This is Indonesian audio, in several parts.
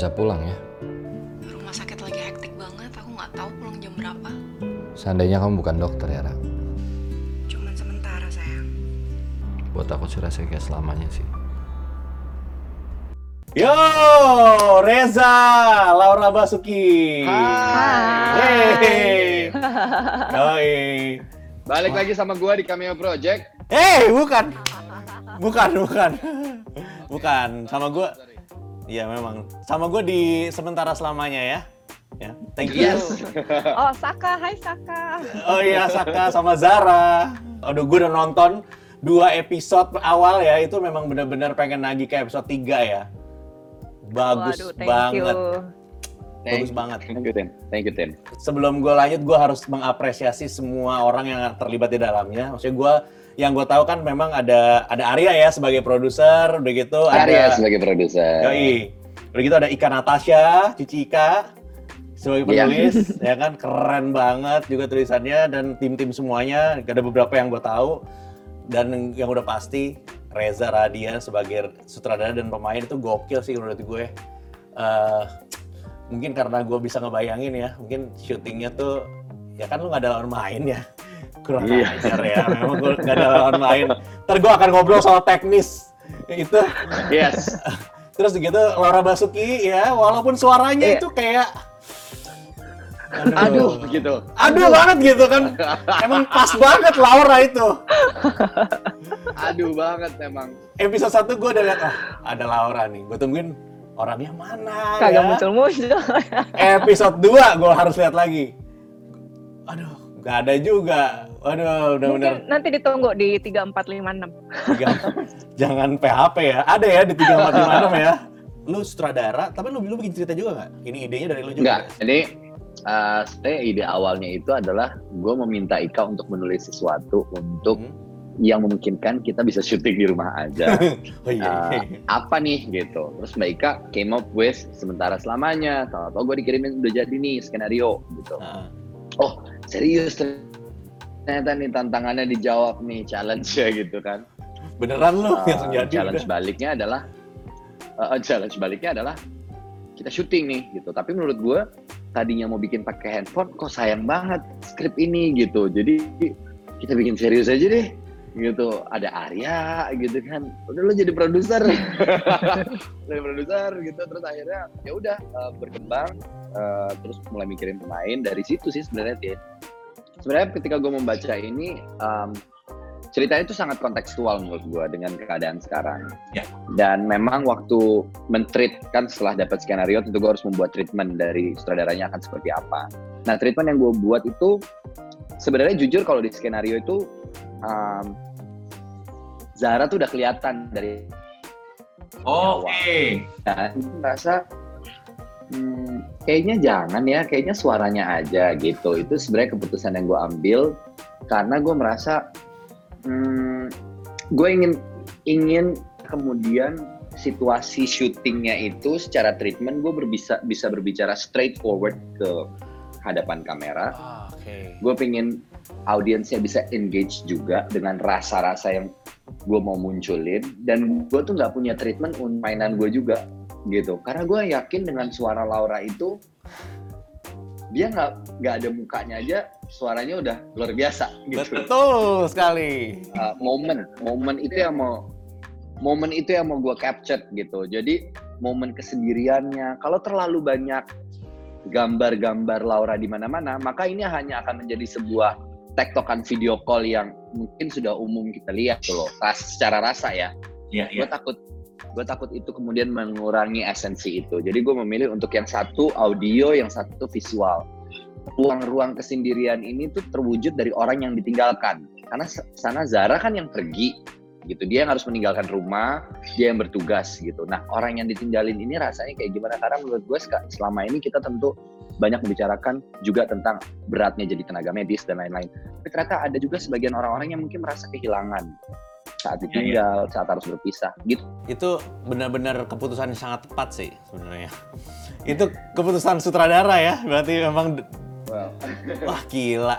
bisa pulang ya? Rumah sakit lagi hektik banget, aku nggak tahu pulang jam berapa. Seandainya kamu bukan dokter ya, Ra. Cuman sementara sayang. Buat aku sih rasanya kayak selamanya sih. Yo, Reza, Laura Basuki. Hai. Hey. Yoi. Balik lagi sama gua di Cameo Project. Eh, bukan. Bukan, bukan. Bukan, sama gua. Iya memang. Sama gua di sementara selamanya ya. Ya, thank you. Yes. Oh, Saka, hai Saka. Oh iya, Saka sama Zara. Aduh, gue udah nonton dua episode awal ya. Itu memang benar-benar pengen nagih ke episode 3 ya. Bagus Waduh, thank banget. you. Bagus banget. Thank you, Tim. Thank you, Tim. Sebelum gue lanjut, gue harus mengapresiasi semua orang yang terlibat di dalamnya. Maksudnya gue, yang gue tahu kan memang ada ada Arya ya sebagai produser, udah gitu Arya ada sebagai produser. Yoi. Udah gitu ada Ika Natasha, Cici Ika sebagai Iya. penulis, ya kan keren banget juga tulisannya dan tim-tim semuanya. Ada beberapa yang gue tahu dan yang udah pasti Reza Radian sebagai sutradara dan pemain itu gokil sih menurut gue. Eh, mungkin karena gue bisa ngebayangin ya, mungkin syutingnya tuh ya kan lu nggak ada lawan main ya. Kurang Iya. ajar ya, memang gue nggak ada lawan main. Ntar gue akan ngobrol soal teknis itu Yes. Terus gitu Laura Basuki ya, walaupun suaranya Iya. itu kayak Aduh, gitu. Aduh banget gitu kan. Emang pas banget Laura itu. Aduh banget emang. Episode 1 gue udah liat, oh ada Laura nih. Gue tungguin orangnya mana Kagak ya. muncul-muncul. Episode 2 gue harus lihat lagi. Aduh, gak ada juga. Waduh, bener-bener. Mungkin nanti ditunggu di 3456. Tiga- Jangan PHP ya. Ada ya di 3456 ya. Lu sutradara, tapi lu, lu bikin cerita juga nggak? Ini idenya dari lu juga? Enggak. Jadi uh, sebenarnya ide awalnya itu adalah gue meminta Ika untuk menulis sesuatu untuk Hmm. yang memungkinkan kita bisa syuting di rumah aja. Oh iya. Uh, apa nih gitu. Terus Mbak Ika came up with sementara selamanya. Tahu-tahu gue dikirimin udah jadi nih skenario gitu. Nah, Oh serius ternyata nih tantangannya dijawab nih challenge ya gitu kan. beneran lu Uh, langsung jadi. challenge udah. baliknya adalah uh, challenge baliknya adalah kita syuting nih gitu. Tapi menurut gue tadinya mau bikin pakai handphone kok sayang banget skrip ini gitu. Jadi kita bikin serius aja deh gitu ada Arya gitu kan udah lo jadi produser jadi produser gitu terus akhirnya ya udah uh, berkembang uh, terus mulai mikirin pemain dari situ sih sebenarnya Tin. Sebenarnya ketika gue membaca ini um, ceritanya itu sangat kontekstual menurut gue dengan keadaan sekarang. Ya. Dan memang waktu mentreat kan setelah dapat skenario tentu gue harus membuat treatment dari sutradaranya akan seperti apa. Nah treatment yang gue buat itu sebenarnya jujur kalau di skenario itu um, Zara tuh udah kelihatan dari Oke. Nah, itu merasa hmm, kayaknya jangan ya, kayaknya suaranya aja gitu. Itu sebenarnya keputusan yang gue ambil karena gue merasa hmm, gue ingin ingin kemudian situasi syutingnya itu secara treatment gue berbisa bisa berbicara straightforward ke hadapan kamera. Ah, Oke. Gue pengen audiensnya bisa engage juga dengan rasa-rasa yang gue mau munculin dan gue tuh nggak punya treatment untuk mainan gue juga gitu. Karena gue yakin dengan suara Laura itu dia nggak nggak ada mukanya aja suaranya udah luar biasa gitu. Betul sekali. Uh, momen momen itu yang mau momen itu yang mau gue capture gitu. Jadi momen kesendiriannya. Kalau terlalu banyak gambar-gambar Laura di mana-mana maka ini hanya akan menjadi sebuah tektokan video call yang mungkin sudah umum kita lihat tuh loh ras secara rasa ya. Iya, gue iya. takut gue takut itu kemudian mengurangi esensi itu. Jadi gue memilih untuk yang satu audio yang satu visual. Ruang-ruang kesendirian ini tuh terwujud dari orang yang ditinggalkan. Karena sana Zara kan yang pergi gitu. Dia yang harus meninggalkan rumah dia yang bertugas gitu. Nah orang yang ditinggalin ini rasanya kayak gimana? Karena menurut gue selama ini kita tentu banyak membicarakan juga tentang beratnya jadi tenaga medis dan lain-lain. Tapi ternyata ada juga sebagian orang-orang yang mungkin merasa kehilangan saat ditinggal saat harus berpisah gitu Itu benar-benar keputusan yang sangat tepat sih sebenarnya. Itu keputusan sutradara ya, berarti memang wah gila.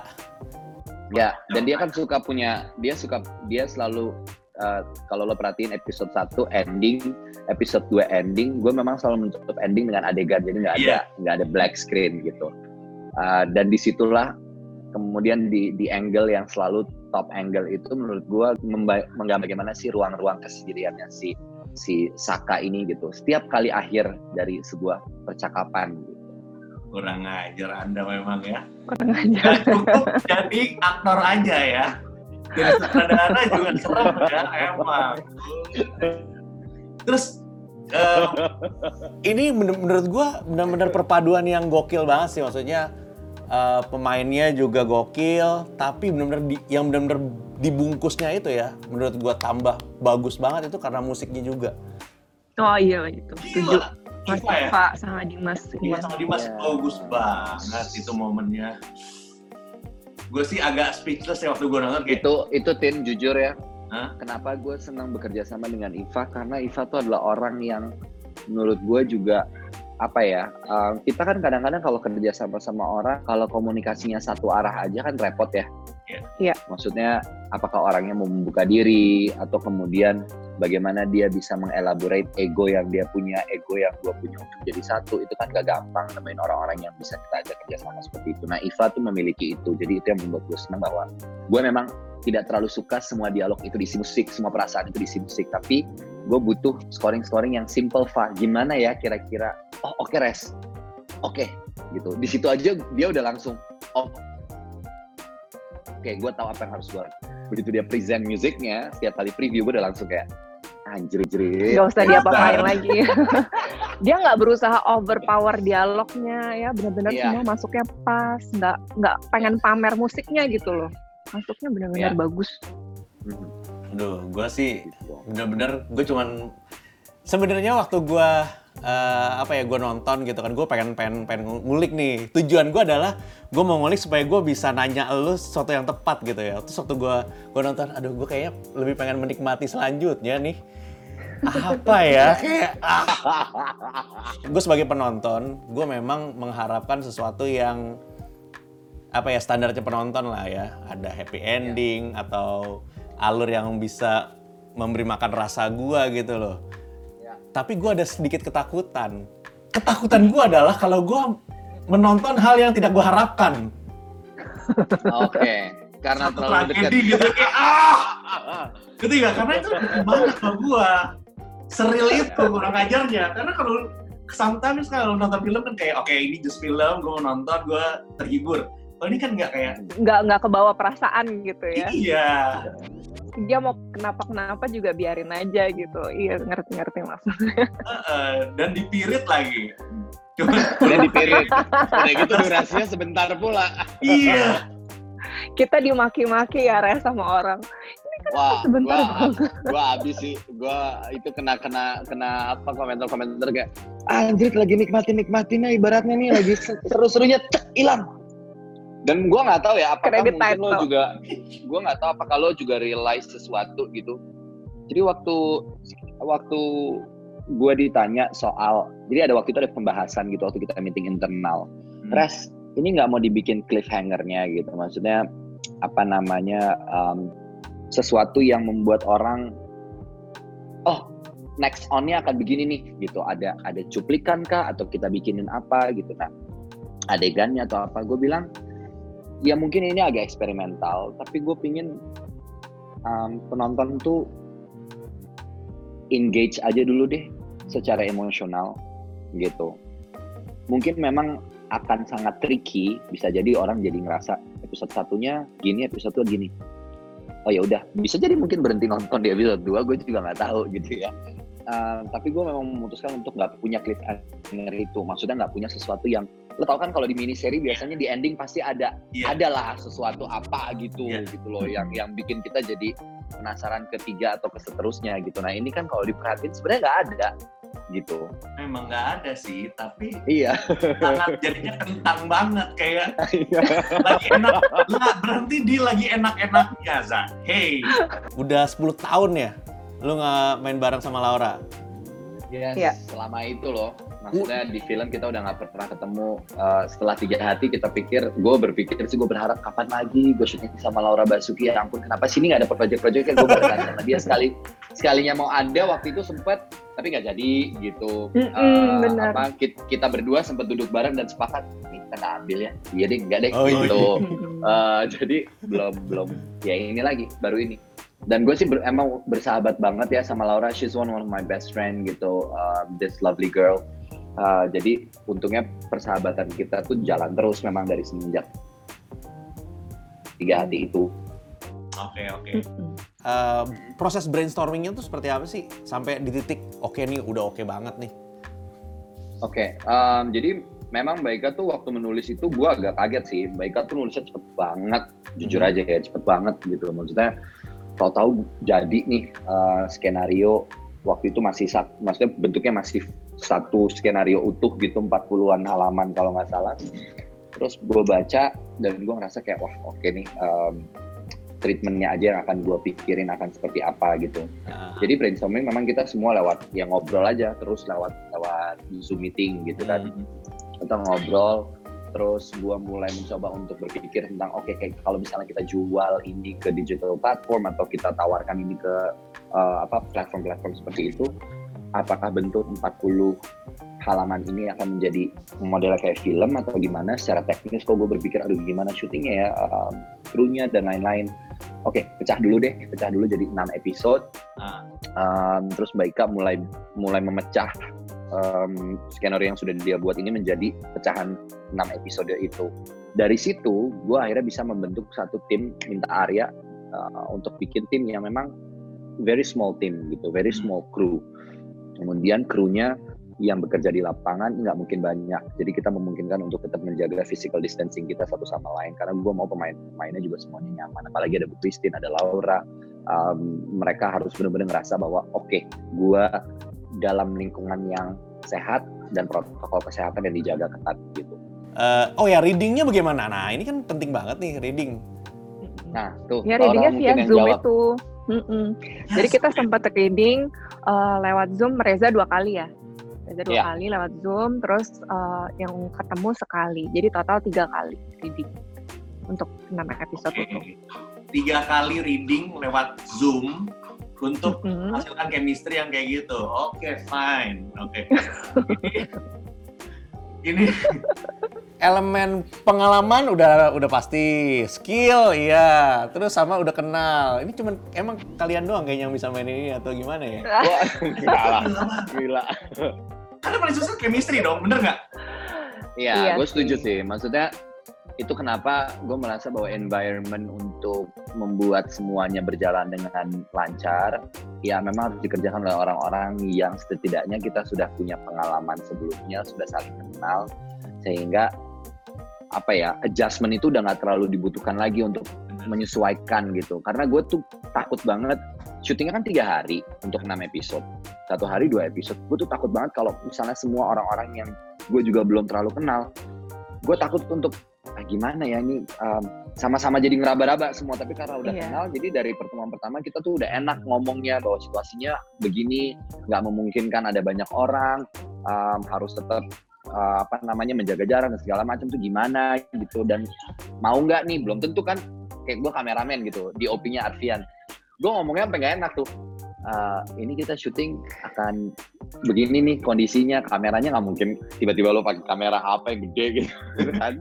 Ya, dan dia kan suka punya, dia suka, dia selalu uh, kalau lo perhatiin episode 1 ending, episode 2 ending, gue memang selalu menutup ending dengan adegan, jadi nggak ada Iya. nggak ada black screen gitu. Uh, dan di situlah kemudian di di angle yang selalu top angle itu menurut gue menggambar bagaimana sih ruang-ruang kesendiriannya si si Saka ini gitu. Setiap kali akhir dari sebuah percakapan. Gitu. Kurang ajar Anda memang ya. Kurang aja. Nggak cukup jadi aktor aja ya. Jadi sutradara juga serem ya, emang. Terus eh, ini men- menurut gua benar-benar perpaduan yang gokil banget sih maksudnya eh, pemainnya juga gokil tapi benar-benar di- yang benar-benar dibungkusnya itu ya menurut gua tambah bagus banget itu karena musiknya juga. Oh iya itu. Setuju. Gila. Mas Iva ya? Iva sama Dimas. Iya Iya. sama Dimas Iya. bagus banget itu momennya. Gue sih agak speechless ya waktu gue nonton kayak Itu itu Tin jujur ya. Hah? Kenapa gue senang bekerja sama dengan Iva? Karena Iva tuh adalah orang yang menurut gue juga apa ya? um, kita kan kadang-kadang kalau kerja sama sama orang, kalau komunikasinya satu arah aja kan repot ya. Iya. Iya. Maksudnya apakah orangnya mau membuka diri atau kemudian bagaimana dia bisa mengelaborate ego yang dia punya, ego yang gue punya untuk jadi satu itu kan gak gampang nemuin orang-orang yang bisa kita ajak kerja sama seperti itu. Nah Iva tuh memiliki itu, jadi itu yang membuat gue senang bahwa gue memang tidak terlalu suka semua dialog itu diisi musik, semua perasaan itu diisi musik, tapi gue butuh scoring-scoring yang simple, Fa. Gimana ya kira-kira? Oh oke res, oke gitu. Di situ aja dia udah langsung, oh oke gue tahu apa yang harus gue. Begitu dia present musiknya, setiap kali preview gue udah langsung kayak anjir jir. Gak usah diapa-apain lagi. dia nggak berusaha overpower dialognya ya, benar-benar Iya. semua masuknya pas, nggak nggak pengen pamer musiknya gitu loh. Masuknya benar-benar Iya. bagus. Aduh, gue sih Gitu. bener-bener gue cuman sebenarnya waktu gue eh, apa ya gue nonton gitu kan gue pengen pengen pengen ngulik nih. Tujuan gue adalah gue mau ngulik supaya gue bisa nanya lu sesuatu yang tepat gitu ya. Terus waktu gue gue nonton aduh gue kayaknya lebih pengen menikmati selanjutnya nih. Apa ya? Kayak gue sebagai penonton gue memang mengharapkan sesuatu yang apa ya standarnya penonton lah ya. Ada happy ending atau alur yang bisa memberi makan rasa gua gitu loh. Ya. tapi gua ada sedikit ketakutan. Ketakutan gua adalah kalau gua menonton hal yang tidak gua harapkan. Oke, karena Satu terlalu dekat. gitu kayak ah gitu ya. Karena itu banget sama gua. Seril itu kurang ajarnya. Karena kalau sometimes kalau nonton film kan kayak oke ini just film gua mau nonton gua terhibur. Kalau ini kan nggak kayak Nggak nggak kebawa perasaan gitu ya. iya Dia mau kenapa-kenapa juga biarin aja gitu. Iya ngerti-ngerti maksudnya. Heeh, dan dipirit lagi Udah dipirit. Udah gitu durasinya sebentar pula. iya Kita dimaki-maki ya Res sama orang. Wah, Sebentar gua, gua abis sih. Gua itu kena kena kena apa komentar-komentar kayak anjir lagi nikmatin nikmatin ibaratnya nih lagi seru-serunya cek hilang. Dan gua nggak tahu ya apakah Credit mungkin lo juga gua nggak tahu apakah lo juga realize sesuatu gitu. Jadi waktu waktu gua ditanya soal jadi ada waktu itu ada pembahasan gitu waktu kita meeting internal. Res, ini nggak mau dibikin cliffhanger-nya gitu. Maksudnya apa namanya um, sesuatu yang membuat orang oh next on-nya akan begini nih gitu. Ada ada cuplikan kah atau kita bikinin apa gitu. Nah, adegannya atau apa gue bilang ya mungkin ini agak eksperimental tapi gue pingin um, penonton tuh engage aja dulu deh secara emosional gitu. Mungkin memang akan sangat tricky bisa jadi orang jadi ngerasa episode satunya gini episode dua gini. Oh ya udah bisa jadi mungkin berhenti nonton di episode 2 gue juga nggak tahu gitu ya Uh, tapi gue memang memutuskan untuk nggak punya cliffhanger itu. Maksudnya nggak punya sesuatu yang lo tau kan kalau di mini seri biasanya di ending pasti ada Iya. adalah sesuatu apa gitu Iya. gitu loh yang yang bikin kita jadi penasaran ketiga atau ke seterusnya gitu. Nah ini kan kalau diperhatiin sebenarnya nggak ada gitu. Memang nggak ada sih tapi iya. sangat jadinya kentang banget kayak lagi enak. Lah berhenti di lagi enak-enaknya Za hey. Udah 10 tahun ya lu nggak main bareng sama Laura Yes, Iya. selama itu loh. Maksudnya di film kita udah nggak pernah ketemu. Uh, setelah tiga hati kita pikir, gue berpikir sih gue berharap kapan lagi gue syuting sama Laura Basuki. Ya ampun, kenapa sini nggak ada project-project kan gue berharap sama dia sekali sekalinya mau ada waktu itu sempet tapi nggak jadi gitu. Mm-mm, Uh, benar. apa kita, kita berdua sempat duduk bareng dan sepakat ini kita nggak ambil ya. Iya deh, enggak deh Oh, iya. gitu. Uh, jadi belum belum ya ini lagi baru ini dan gue sih ber- emang bersahabat banget ya sama Laura she's one of my best friend gitu um, this lovely girl Uh, jadi untungnya persahabatan kita tuh jalan terus memang dari semenjak tiga hati itu Oke oke. Mm-mm. Eh, proses brainstormingnya tuh seperti apa sih sampai di titik oke nih udah oke banget nih. Oke, em, jadi memang Baika tuh waktu menulis itu gue agak kaget sih. Baika tuh nulisnya cepet banget, jujur aja ya, cepet banget gitu. Maksudnya tahu-tahu jadi nih eh, skenario waktu itu masih sat- maksudnya bentuknya masih satu skenario utuh gitu 40-an halaman kalau nggak salah. Terus gue baca dan gue ngerasa kayak wah oke nih em, treatmentnya aja yang akan gue pikirin akan seperti apa gitu. Nah, Jadi brainstorming memang kita semua lewat yang ngobrol aja terus lewat lewat Zoom meeting gitu kan. hmm. Kita ngobrol terus gua mulai mencoba untuk berpikir tentang oke kayak kalau misalnya kita jual ini ke digital platform atau kita tawarkan ini ke eh, apa platform-platform seperti itu apakah bentuk 40 halaman ini akan menjadi modelnya kayak film atau gimana? Secara teknis kok gue berpikir aduh gimana syutingnya ya? Um, krunya dan lain-lain. Oke pecah dulu deh pecah dulu jadi 6 episode. Um, terus Baika mulai mulai memecah um, skenario yang sudah dia buat ini menjadi pecahan 6 episode itu. Dari situ gue akhirnya bisa membentuk satu tim minta Arya uh, untuk bikin tim yang memang very small team gitu very small crew. Kemudian krunya yang bekerja di lapangan nggak mungkin banyak. Jadi kita memungkinkan untuk tetap menjaga physical distancing kita satu sama lain karena gue mau pemain-pemainnya juga semuanya nyaman. Apalagi ada Bu Christine ada Laura. Um, mereka harus benar-benar ngerasa bahwa oke gue dalam lingkungan yang sehat dan protokol kesehatan yang dijaga ketat gitu Eh, oh ya readingnya bagaimana? Nah ini kan penting banget nih reading. nah tuh Ya readingnya via Zoom jawab. itu. Mm-mm. Jadi kita sempat reading eh, lewat Zoom Reza dua kali ya. Reza dua Iya. kali lewat Zoom, terus eh, yang ketemu sekali. Jadi total tiga kali reading untuk enam episode itu. tiga kali reading lewat Zoom untuk Mm-mm. menghasilkan chemistry yang kayak gitu. Oke, fine. Oke. Ini Elemen pengalaman udah udah pasti, skill iya, terus sama udah kenal. Ini cuman emang kalian doang kayaknya yang bisa main ini atau gimana ya? Wah, lah, gila. karena paling susah chemistry dong, bener nggak? Iya, Iya gue setuju sih. Maksudnya itu kenapa gue merasa bahwa environment untuk membuat semuanya berjalan dengan lancar, ya memang harus dikerjakan oleh orang-orang yang setidaknya kita sudah punya pengalaman sebelumnya, sudah saling kenal, sehingga apa ya adjustment itu udah nggak terlalu dibutuhkan lagi untuk menyesuaikan gitu. Karena gue tuh takut banget syutingnya kan tiga hari untuk enam episode, satu hari dua episode. Gue tuh takut banget kalau misalnya semua orang-orang yang gue juga belum terlalu kenal gue takut untuk ah, gimana ya ini um, sama-sama jadi ngeraba-raba semua tapi karena udah Iya. kenal jadi dari pertemuan pertama kita tuh udah enak ngomongnya bahwa situasinya begini nggak memungkinkan ada banyak orang um, harus tetap uh, apa namanya menjaga jarak dan segala macam tuh gimana gitu. Dan mau nggak nih belum tentu kan kayak gue kameramen gitu di OP-nya Arfian gue ngomongnya sampai nggak enak tuh Uh, ini kita syuting akan begini nih kondisinya kameranya nggak mungkin tiba-tiba lo pakai kamera HP yang gede gitu kan.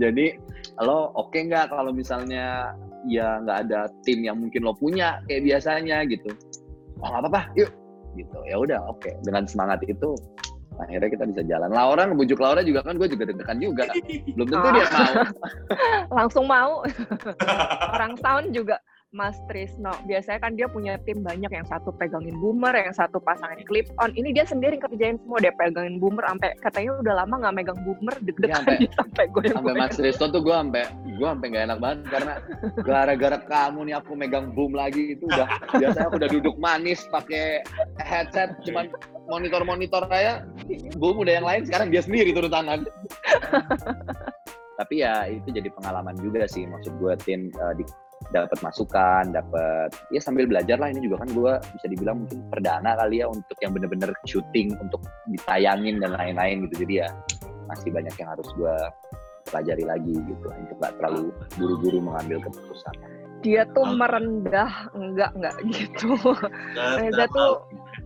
Jadi lo oke nggak kalau misalnya ya nggak ada tim yang mungkin lo punya kayak biasanya gitu? Oh nggak apa-apa yuk. Gitu. Ya udah oke. Dengan semangat itu akhirnya kita bisa jalan. Laura ngebujuk Laura juga kan gue juga deg-degan juga. Belum tentu dia mau. Langsung mau. Orang sound juga Mas Trisno. Biasanya kan dia punya tim banyak yang satu pegangin boomer, yang satu pasangin clip on. Ini dia sendiri kerjain semua dia pegangin boomer sampai katanya udah lama nggak megang boomer deg-degan Iya, sampai- gue yang sampai Mas Risto tuh gue sampai gue sampai nggak enak banget karena gara-gara kamu nih aku megang boom lagi itu udah biasanya aku udah duduk manis pakai headset cuman monitor-monitor aja boom udah yang lain sekarang dia sendiri turun tangan tapi ya itu jadi pengalaman juga sih maksud gue tim eh, di dapat masukan, dapat ya sambil belajar lah. Ini juga kan gue bisa dibilang mungkin perdana kali ya untuk yang bener-bener syuting untuk ditayangin dan lain-lain gitu. Jadi ya masih banyak yang harus gue pelajari lagi gitu untuk gak terlalu buru-buru mengambil keputusan. Dia tuh merendah, enggak enggak gitu. Reza tuh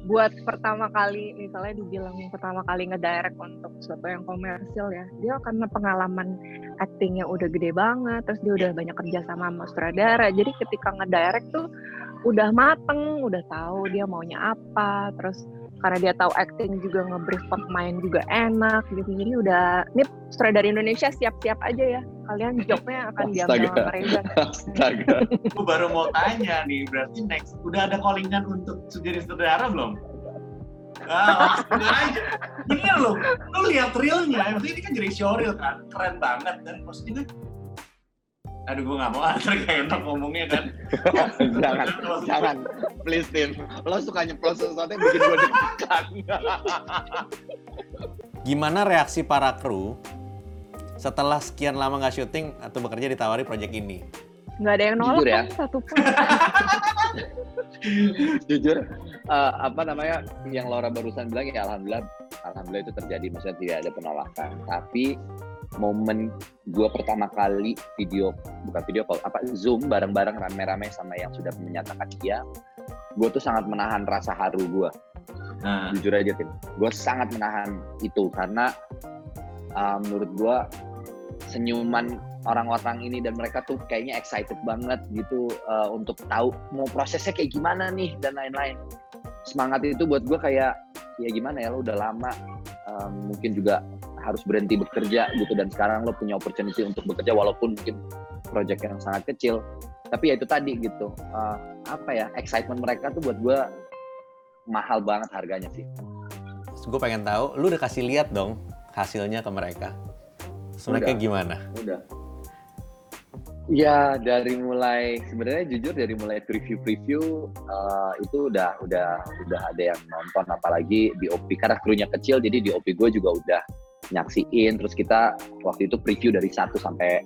buat pertama kali misalnya dibilang pertama kali ngedirect untuk sesuatu yang komersil ya dia karena pengalaman actingnya udah gede banget terus dia udah banyak kerja sama sama sutradara. Jadi ketika ngedirect tuh udah mateng udah tahu dia maunya apa terus karena dia tahu acting juga ngebrief pemain juga enak gitu jadi udah nih sutradara Indonesia siap-siap aja ya kalian jobnya akan diambil Astaga. sama Reza Astaga. Gue baru mau tanya nih, berarti next udah ada callingan untuk jadi saudara belum? Ah, aja. Bener loh, lu lihat realnya, maksudnya ini kan jadi showreel kan, keren banget kan, maksudnya Aduh, gue gak mau antar gak enak ngomongnya kan. jangan, jangan, please Tim. Lo suka nyeplos sesuatu yang bikin gue deg-degan. Gimana reaksi para kru setelah sekian lama nggak syuting atau bekerja ditawari proyek ini? nggak ada yang nolak Jujur ya. kan satu pun Jujur, eh, apa namanya yang Laura barusan bilang ya alhamdulillah, alhamdulillah itu terjadi. Maksudnya tidak ada penolakan. Tapi momen gue pertama kali video bukan video call apa zoom bareng-bareng rame-rame sama yang sudah menyatakan iya gue tuh sangat menahan rasa haru gue Nah, jujur aja tim gue sangat menahan itu karena uh, menurut gue senyuman orang-orang ini dan mereka tuh kayaknya excited banget gitu uh, untuk tahu mau prosesnya kayak gimana nih dan lain-lain. Semangat itu buat gue kayak ya gimana ya lo udah lama um, mungkin juga harus berhenti bekerja gitu dan sekarang lo punya opportunity untuk bekerja walaupun mungkin project yang sangat kecil tapi ya itu tadi gitu uh, apa ya excitement mereka tuh buat gue mahal banget harganya sih Gue pengen tahu, lu udah kasih lihat dong hasilnya ke mereka. Sebenarnya Udah. gimana? udah ya dari mulai sebenarnya jujur dari mulai preview preview uh, itu udah udah udah ada yang nonton apalagi di OP karena krunya kecil jadi di OP gue juga udah nyaksiin. Terus kita waktu itu preview dari 1 sampai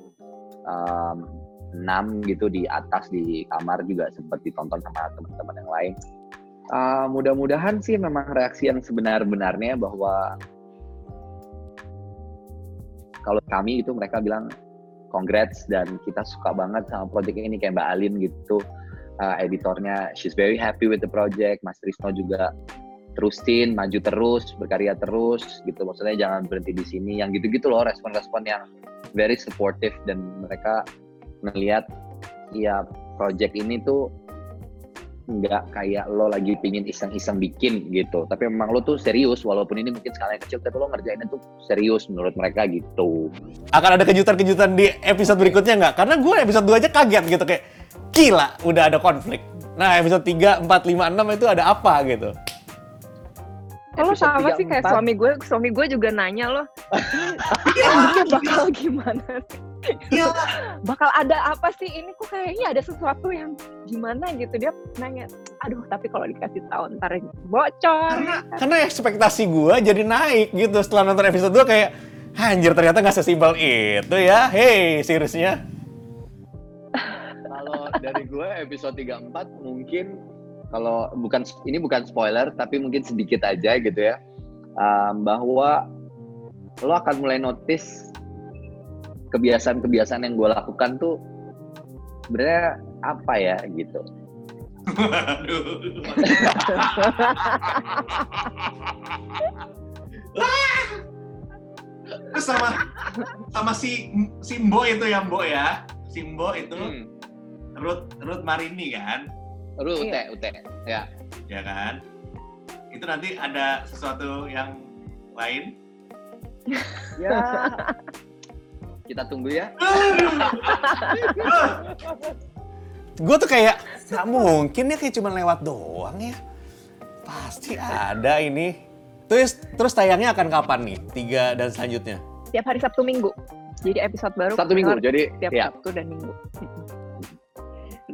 um, 6 gitu di atas di kamar juga sempat ditonton sama teman-teman yang lain. Uh, mudah-mudahan sih memang reaksi yang sebenar-benarnya bahwa kalau kami itu mereka bilang congrats dan kita suka banget sama project ini kayak Mbak Alin gitu. Uh, editornya she's very happy with the project. Mas Trisno juga terusin maju terus berkarya terus gitu maksudnya jangan berhenti di sini yang gitu-gitu loh respon-respon yang very supportive dan mereka ngelihat ya project ini tuh nggak kayak lo lagi pingin iseng-iseng bikin gitu tapi memang lo tuh serius walaupun ini mungkin skalanya kecil tapi lo ngerjainnya tuh serius menurut mereka gitu Akan ada kejutan-kejutan di episode berikutnya nggak? Karena gue episode 2 aja kaget gitu kayak gila udah ada konflik. Nah episode 3, 4, 5, 6 itu ada apa gitu. Kalau Episode sama sih kayak suami gue, suami gue juga nanya loh, ini endingnya bakal gimana sih? iya, Bakal ada apa sih? Ini kok kayaknya ada sesuatu yang gimana gitu. Dia nanya, aduh tapi kalau dikasih tahu ntar bocor. karena Karena ekspektasi gue jadi naik gitu setelah nonton episode 2 kayak anjir ternyata nggak sesimpel itu ya. Hey, seriusnya. kalau dari gue episode 34 mungkin kalau bukan ini bukan spoiler tapi mungkin sedikit aja gitu ya um, bahwa lo akan mulai notice kebiasaan-kebiasaan yang gue lakukan tuh sebenarnya apa ya gitu Waduh. Terus sama sama si si Mbo itu ya Mbo ya. Si Mbo itu hmm. Ruth Ruth Marini kan, Lu ute Iya. ute ya ya kan? Itu nanti ada sesuatu yang lain. ya kita tunggu ya Gue tuh kayak nggak mungkin ya kayak cuma lewat doang ya. Pasti ada ini. Terus terus tayangnya akan kapan nih? Tiga dan selanjutnya. Tiap hari Sabtu Minggu. Jadi episode baru satu minggu jadi tiap ya Sabtu dan Minggu.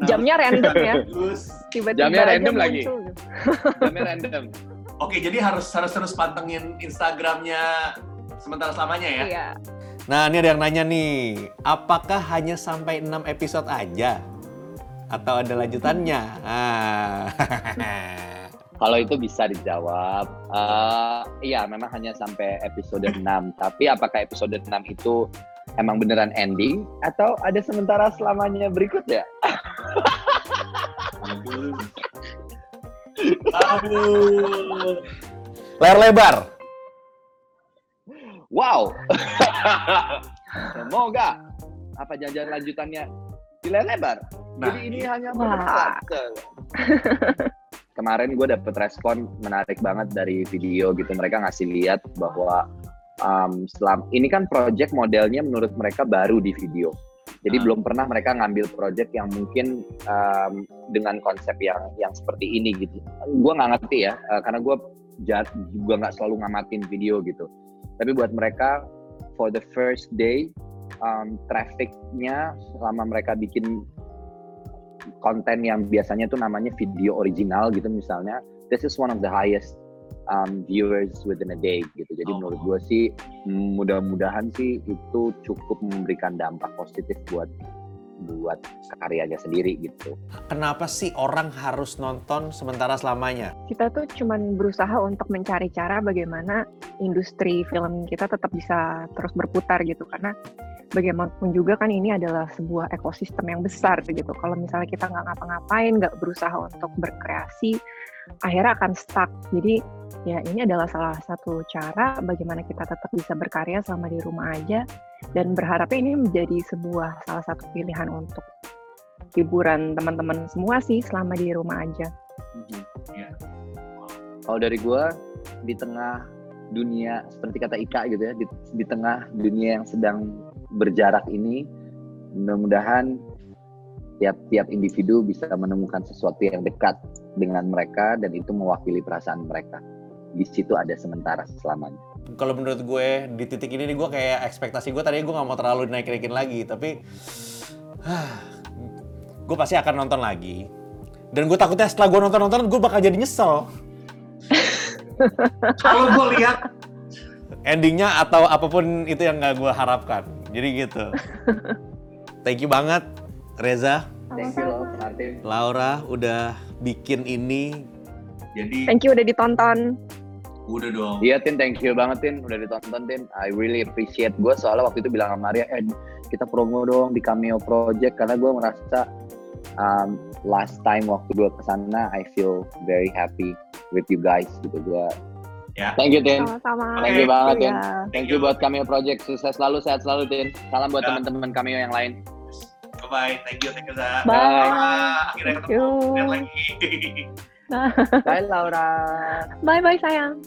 Jamnya random ya. Tiba-tiba Jamnya random lagi. muncul gitu. jamnya random Oke, jadi harus harus terus pantengin Instagramnya sementara selamanya ya. Iya. Nah, ini ada yang nanya nih, apakah hanya sampai 6 episode aja? atau ada lanjutannya? Ah. Kalau itu bisa dijawab, eh, iya memang hanya sampai episode 6. Tapi apakah episode 6 itu emang beneran ending atau ada sementara selamanya berikutnya? Aduh. Aduh. Layar lebar. Wow. Semoga apa jangan lanjutannya di layar lebar. Nah, Jadi ini hanya Wah. Kemarin gue dapet respon menarik banget dari video gitu. Mereka ngasih lihat bahwa um, selam ini kan project modelnya menurut mereka baru di video. Jadi Ah. belum pernah mereka ngambil project yang mungkin um, dengan konsep yang yang seperti ini gitu. Gue nggak ngerti ya, uh, karena gue juga nggak selalu ngamatin video gitu. Tapi buat mereka for the first day um, trafficnya selama mereka bikin konten yang biasanya tuh namanya video original gitu misalnya, this is one of the highest um, viewers within a day gitu. Jadi Oh. menurut gue sih mudah-mudahan sih itu cukup memberikan dampak positif buat buat karyanya sendiri gitu. Kenapa sih orang harus nonton sementara selamanya? kita tuh cuman berusaha untuk mencari cara bagaimana industri film kita tetap bisa terus berputar gitu karena bagaimanapun juga kan ini adalah sebuah ekosistem yang besar gitu kalau misalnya kita nggak ngapa-ngapain nggak berusaha untuk berkreasi akhirnya akan stuck jadi ya ini adalah salah satu cara bagaimana kita tetap bisa berkarya selama di rumah aja dan berharapnya ini menjadi sebuah salah satu pilihan untuk hiburan teman-teman semua sih selama di rumah aja Iya. Kalau dari gue di tengah dunia seperti kata Ika gitu ya, di, di tengah dunia yang sedang berjarak ini, mudah-mudahan tiap-tiap individu bisa menemukan sesuatu yang dekat dengan mereka dan itu mewakili perasaan mereka. Di situ ada sementara selamanya. Kalau menurut gue di titik ini nih gue kayak ekspektasi gue tadinya gue nggak mau terlalu naik-naikin lagi, tapi gue pasti akan nonton lagi. Dan gue takutnya setelah gue nonton-nonton gue bakal jadi nyesel Kalau gue lihat endingnya atau apa pun itu yang nggak gue harapkan. Jadi gitu. Thank you banget Reza, Thank you loh, Martin. Laura udah bikin ini. jadi thank you udah ditonton udah dong. Iya Tin, thank you banget Tin, udah ditonton Tin. I really appreciate gue soalnya waktu itu bilang sama Maria, eh kita promo dong di Cameo Project karena gue merasa um, last time waktu gue ke sana, I feel very happy with you guys gitu gue. Ya. Thank you Tin. sama-sama Thank you banget, Tin. ya. Thank you buat Cameo Project. Sukses selalu, sehat selalu Tin. Salam buat Ya. teman-teman Cameo yang lain. Bye bye. Thank you, thank you Za. Bye. Ah, akhirnya Thank ketemu. Lihat lagi. Bye Laura. bye bye sayang